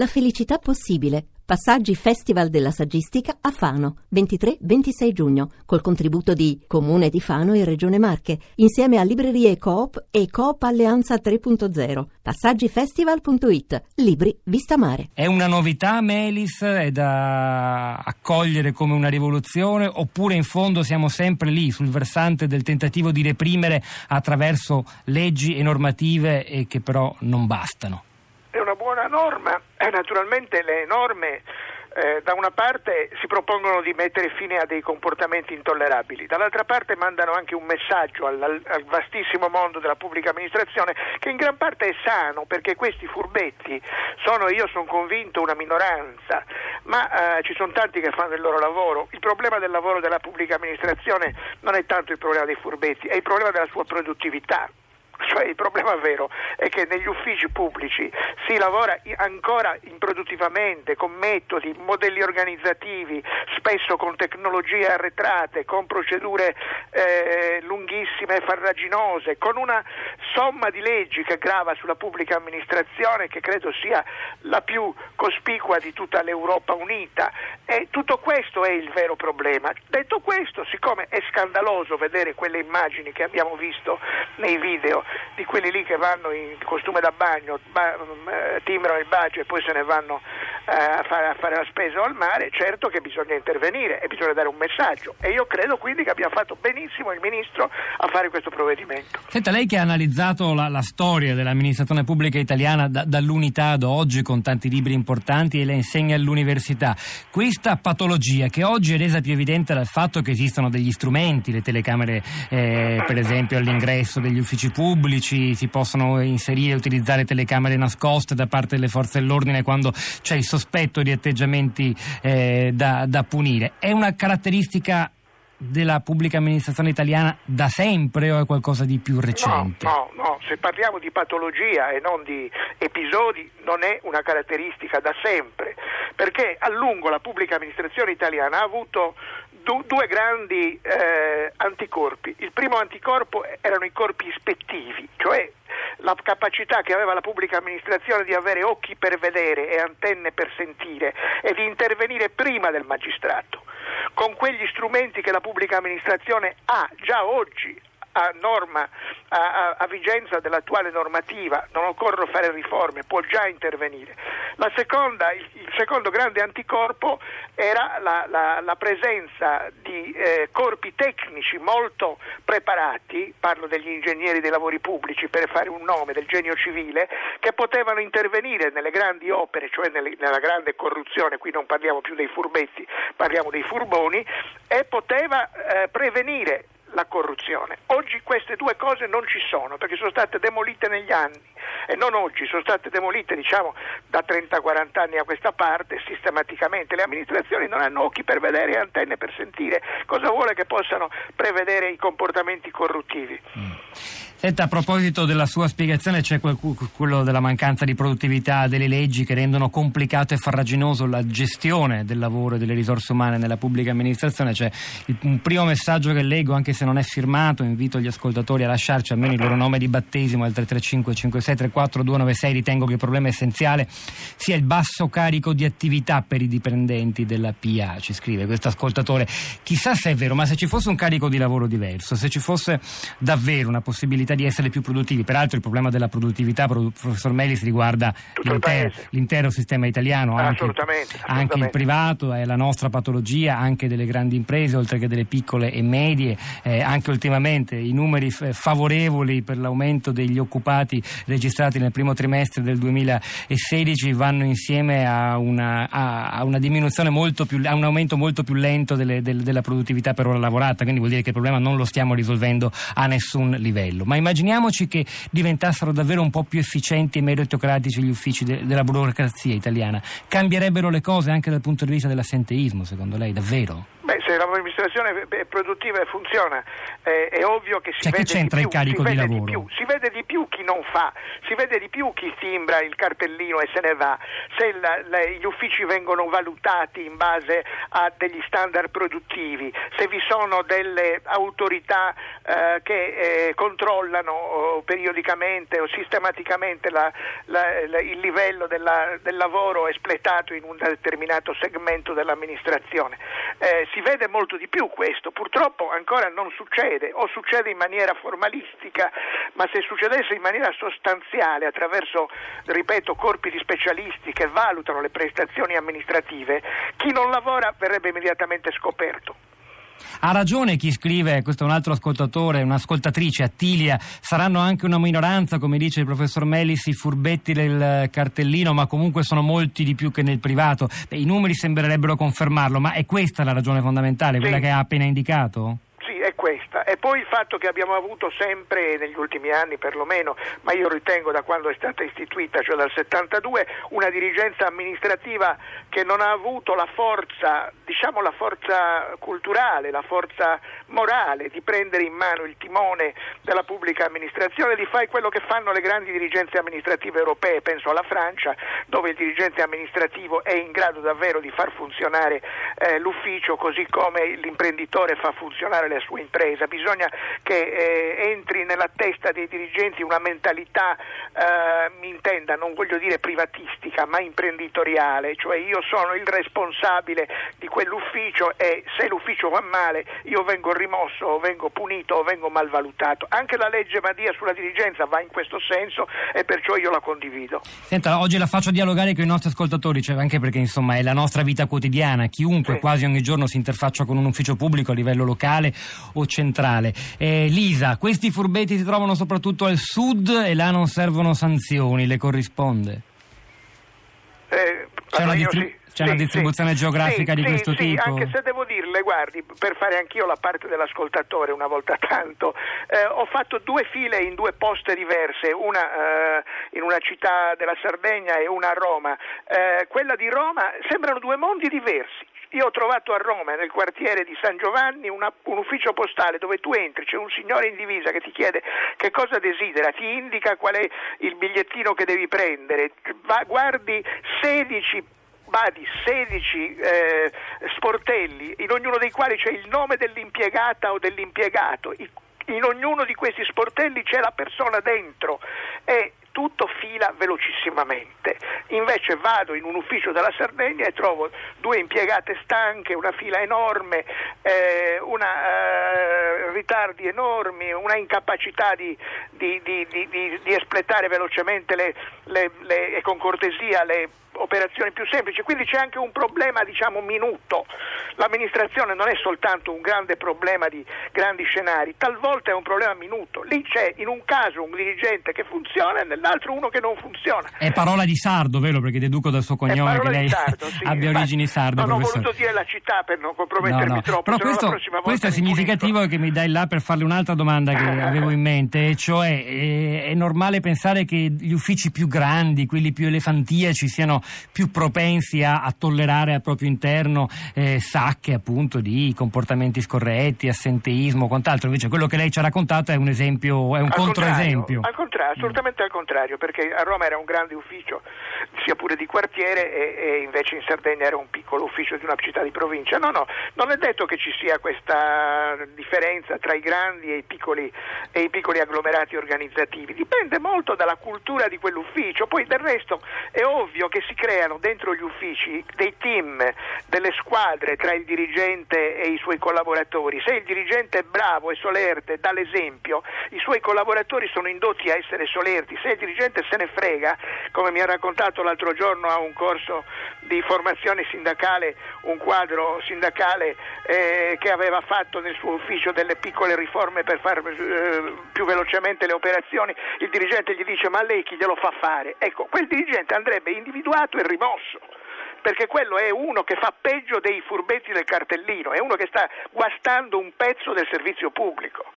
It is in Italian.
La felicità possibile. Passaggi Festival della Saggistica a Fano, 23-26 giugno, col contributo di Comune di Fano e Regione Marche, insieme a Librerie Coop e Coop Alleanza 3.0. Passaggifestival.it. Libri Vista Mare. È una novità, Melis? È da accogliere come una rivoluzione? Oppure in fondo siamo sempre lì, sul versante del tentativo di reprimere attraverso leggi e normative e che però non bastano? Buona norma e naturalmente le norme eh, da una parte si propongono di mettere fine a dei comportamenti intollerabili, dall'altra parte mandano anche un messaggio al, al, vastissimo mondo della pubblica amministrazione che in gran parte è sano perché questi furbetti sono, io sono convinto, una minoranza, ma eh, ci sono tanti che fanno il loro lavoro. Il problema del lavoro della pubblica amministrazione non è tanto il problema dei furbetti, è il problema della sua produttività. Cioè il problema vero è che negli uffici pubblici si lavora ancora improduttivamente con metodi, modelli organizzativi, spesso con tecnologie arretrate, con procedure eh, lunghissime e farraginose, con una somma di leggi che grava sulla pubblica amministrazione che credo sia la più cospicua di tutta l'Europa unita. E tutto questo è il vero problema. Detto questo, siccome è scandaloso vedere quelle immagini che abbiamo visto nei video di quelli lì che vanno in costume da bagno, ba- mm, eh, timbrano il bacio e poi se ne vanno a, fare, a, fare, la spesa al mare, certo che bisogna intervenire e bisogna dare un messaggio e io credo quindi che abbia fatto benissimo il Ministro a fare questo provvedimento. Senta, lei che ha analizzato la, la storia dell'amministrazione pubblica italiana da, dall'unità ad oggi con tanti libri importanti e le insegna all'università, questa patologia che oggi è resa più evidente dal fatto che esistono degli strumenti, le telecamere eh, per esempio all'ingresso degli uffici pubblici, si possono inserire e utilizzare telecamere nascoste da parte delle forze dell'ordine quando c'è il sospetto di atteggiamenti eh, da, da punire. È una caratteristica della pubblica amministrazione italiana da sempre o è qualcosa di più recente? No, no, no, se parliamo di patologia e non di episodi non è una caratteristica da sempre, perché a lungo la pubblica amministrazione italiana ha avuto du- due grandi eh, anticorpi. Il primo anticorpo erano i corpi ispettivi, cioè la capacità che aveva la pubblica amministrazione di avere occhi per vedere e antenne per sentire e di intervenire prima del magistrato, con quegli strumenti che la pubblica amministrazione ha già oggi a, norma, a, a, vigenza dell'attuale normativa, non occorre fare riforme, può già intervenire. Seconda, il, il, secondo grande anticorpo era la, la, la presenza di eh, corpi tecnici molto preparati, parlo degli ingegneri dei lavori pubblici per fare un nome, del genio civile, che potevano intervenire nelle grandi opere, cioè nelle, nella grande corruzione, qui non parliamo più dei furbetti, parliamo dei furboni, e poteva eh, prevenire la corruzione. Oggi queste due cose non ci sono perché sono state demolite negli anni e non oggi, sono state demolite diciamo da 30-40 anni a questa parte sistematicamente. Le amministrazioni non hanno occhi per vedere e antenne per sentire. Cosa vuole che possano prevedere i comportamenti corruttivi? Mm. Senta, a proposito della sua spiegazione, c'è quello della mancanza di produttività delle leggi che rendono complicato e farraginoso la gestione del lavoro e delle risorse umane nella pubblica amministrazione. C'è un primo messaggio che leggo, anche se non è firmato, invito gli ascoltatori a lasciarci almeno il loro nome di battesimo al 335 5634 296. Ritengo che il problema essenziale sia il basso carico di attività per i dipendenti della PA, ci scrive questo ascoltatore. Chissà se è vero, ma se ci fosse un carico di lavoro diverso, se ci fosse davvero una possibilità possibilità di essere più produttivi. Peraltro il problema della produttività, professor Melis, riguarda l'intero, l'intero, sistema italiano, anche, assolutamente, assolutamente. anche, il privato, è la nostra patologia, anche delle grandi imprese, oltre che delle piccole e medie. Eh, anche ultimamente i numeri f- favorevoli per l'aumento degli occupati registrati nel primo trimestre del 2016 vanno insieme a una, a, a più, a un aumento molto più lento delle, del, della produttività per ora lavorata, quindi vuol dire che il problema non lo stiamo risolvendo a nessun livello. Ma immaginiamoci che diventassero davvero un po' più efficienti e meritocratici gli uffici de- della burocrazia italiana. Cambierebbero le cose anche dal punto di vista dell'assenteismo, secondo lei, davvero? L'amministrazione produttiva funziona, eh, è ovvio che si cioè, vede che di più, il carico di, più, si vede di più chi non fa, si vede di più chi timbra il cartellino e se ne va, se la, la, gli uffici vengono valutati in base a degli standard produttivi, se vi sono delle autorità eh, che eh, controllano oh, periodicamente o sistematicamente la, il livello della, del lavoro espletato in un determinato segmento dell'amministrazione. Eh, si vede molto di più questo, purtroppo ancora non succede o succede in maniera formalistica, ma se succedesse in maniera sostanziale attraverso, ripeto, corpi di specialisti che valutano le prestazioni amministrative, chi non lavora verrebbe immediatamente scoperto. Ha ragione chi scrive, questo è un altro ascoltatore, un'ascoltatrice, Attilia, saranno anche una minoranza, come dice il professor Mellis, i furbetti del cartellino, ma comunque sono molti di più che nel privato. I numeri sembrerebbero confermarlo, ma è questa la ragione fondamentale, quella sì. che ha appena indicato? E poi il fatto che abbiamo avuto sempre, negli ultimi anni perlomeno, ma io ritengo da quando è stata istituita, cioè dal 72, una dirigenza amministrativa che non ha avuto la forza, diciamo la forza culturale, la forza morale di prendere in mano il timone della pubblica amministrazione, di fare quello che fanno le grandi dirigenze amministrative europee, penso alla Francia, dove il dirigente amministrativo è in grado davvero di far funzionare eh, l'ufficio così come l'imprenditore fa funzionare le sue impresa, bisogna che eh, entri nella testa dei dirigenti una mentalità, eh, mi intenda, non voglio dire privatistica, ma imprenditoriale, cioè io sono il responsabile di quell'ufficio e se l'ufficio va male io vengo rimosso o vengo punito o vengo malvalutato. Anche la legge Madia sulla dirigenza va in questo senso e perciò io la condivido. Senta, oggi la faccio dialogare con i nostri ascoltatori, cioè anche perché insomma è la nostra vita quotidiana, chiunque sì. quasi ogni giorno si interfaccia con un ufficio pubblico a livello locale o centrale. Eh, Lisa, questi furbetti si trovano soprattutto al sud e là non servono sanzioni, le corrisponde? Eh, c'è una, distri- sì, c'è una distribuzione sì, geografica sì, di questo tipo? Sì, anche se devo dirle, guardi, per fare anch'io la parte dell'ascoltatore una volta tanto, eh, ho fatto due file in due poste diverse, una eh, in una città della Sardegna e una a Roma. Eh, quella di Roma sembrano due mondi diversi. Io ho trovato a Roma, nel quartiere di San Giovanni, una, un ufficio postale dove tu entri, c'è un signore in divisa che ti chiede che cosa desidera, ti indica qual è il bigliettino che devi prendere, va, guardi 16 badi 16 eh, sportelli, in ognuno dei quali c'è il nome dell'impiegata o dell'impiegato, in ognuno di questi sportelli c'è la persona dentro e tutto fila velocissimamente. Invece vado in un ufficio della Sardegna e trovo due impiegate stanche, una fila enorme, eh, una, eh, ritardi enormi, una incapacità di, di, di, di espletare velocemente le, le, le, e con cortesia le operazioni più semplici, quindi c'è anche un problema diciamo minuto. L'amministrazione non è soltanto un grande problema di grandi scenari, talvolta è un problema minuto. Lì c'è in un caso un dirigente che funziona e nell'altro uno che non funziona. È parola di sardo, vero? Perché deduco dal suo cognome che lei sardo, sì. abbia origini sarde. Non professore. ho voluto dire la città per non compromettermi no, no. troppo. Però questo, questo è significativo che mi dai là per farle un'altra domanda che avevo in mente, cioè è, è normale pensare che gli uffici più grandi, quelli più elefantiaci, siano più propensi a, a tollerare al proprio interno eh, sacche appunto di comportamenti scorretti, assenteismo, quant'altro. Invece quello che lei ci ha raccontato è un esempio, è un al controesempio. Al contrario, assolutamente al contrario, perché a Roma era un grande ufficio, sia pure di quartiere, e, e invece in Sardegna era un piccolo ufficio di una città di provincia. No, no, non è detto che ci sia questa differenza tra i grandi e i piccoli, e i piccoli agglomerati organizzativi. Dipende molto dalla cultura di quell'ufficio. Poi del resto è ovvio che si creano dentro gli uffici dei team, delle squadre tra il dirigente e i suoi collaboratori. Se il dirigente è bravo e solerte, dà l'esempio, i suoi collaboratori sono indotti a essere solerti. Se il dirigente se ne frega, come mi ha raccontato l'altro giorno a un corso di formazione sindacale, un quadro sindacale eh, che aveva fatto nel suo ufficio delle piccole riforme per fare eh, più velocemente le operazioni, il dirigente gli dice ma lei chi glielo fa fare? Ecco, quel dirigente andrebbe individuato e rimosso perché quello è uno che fa peggio dei furbetti del cartellino, è uno che sta guastando un pezzo del servizio pubblico.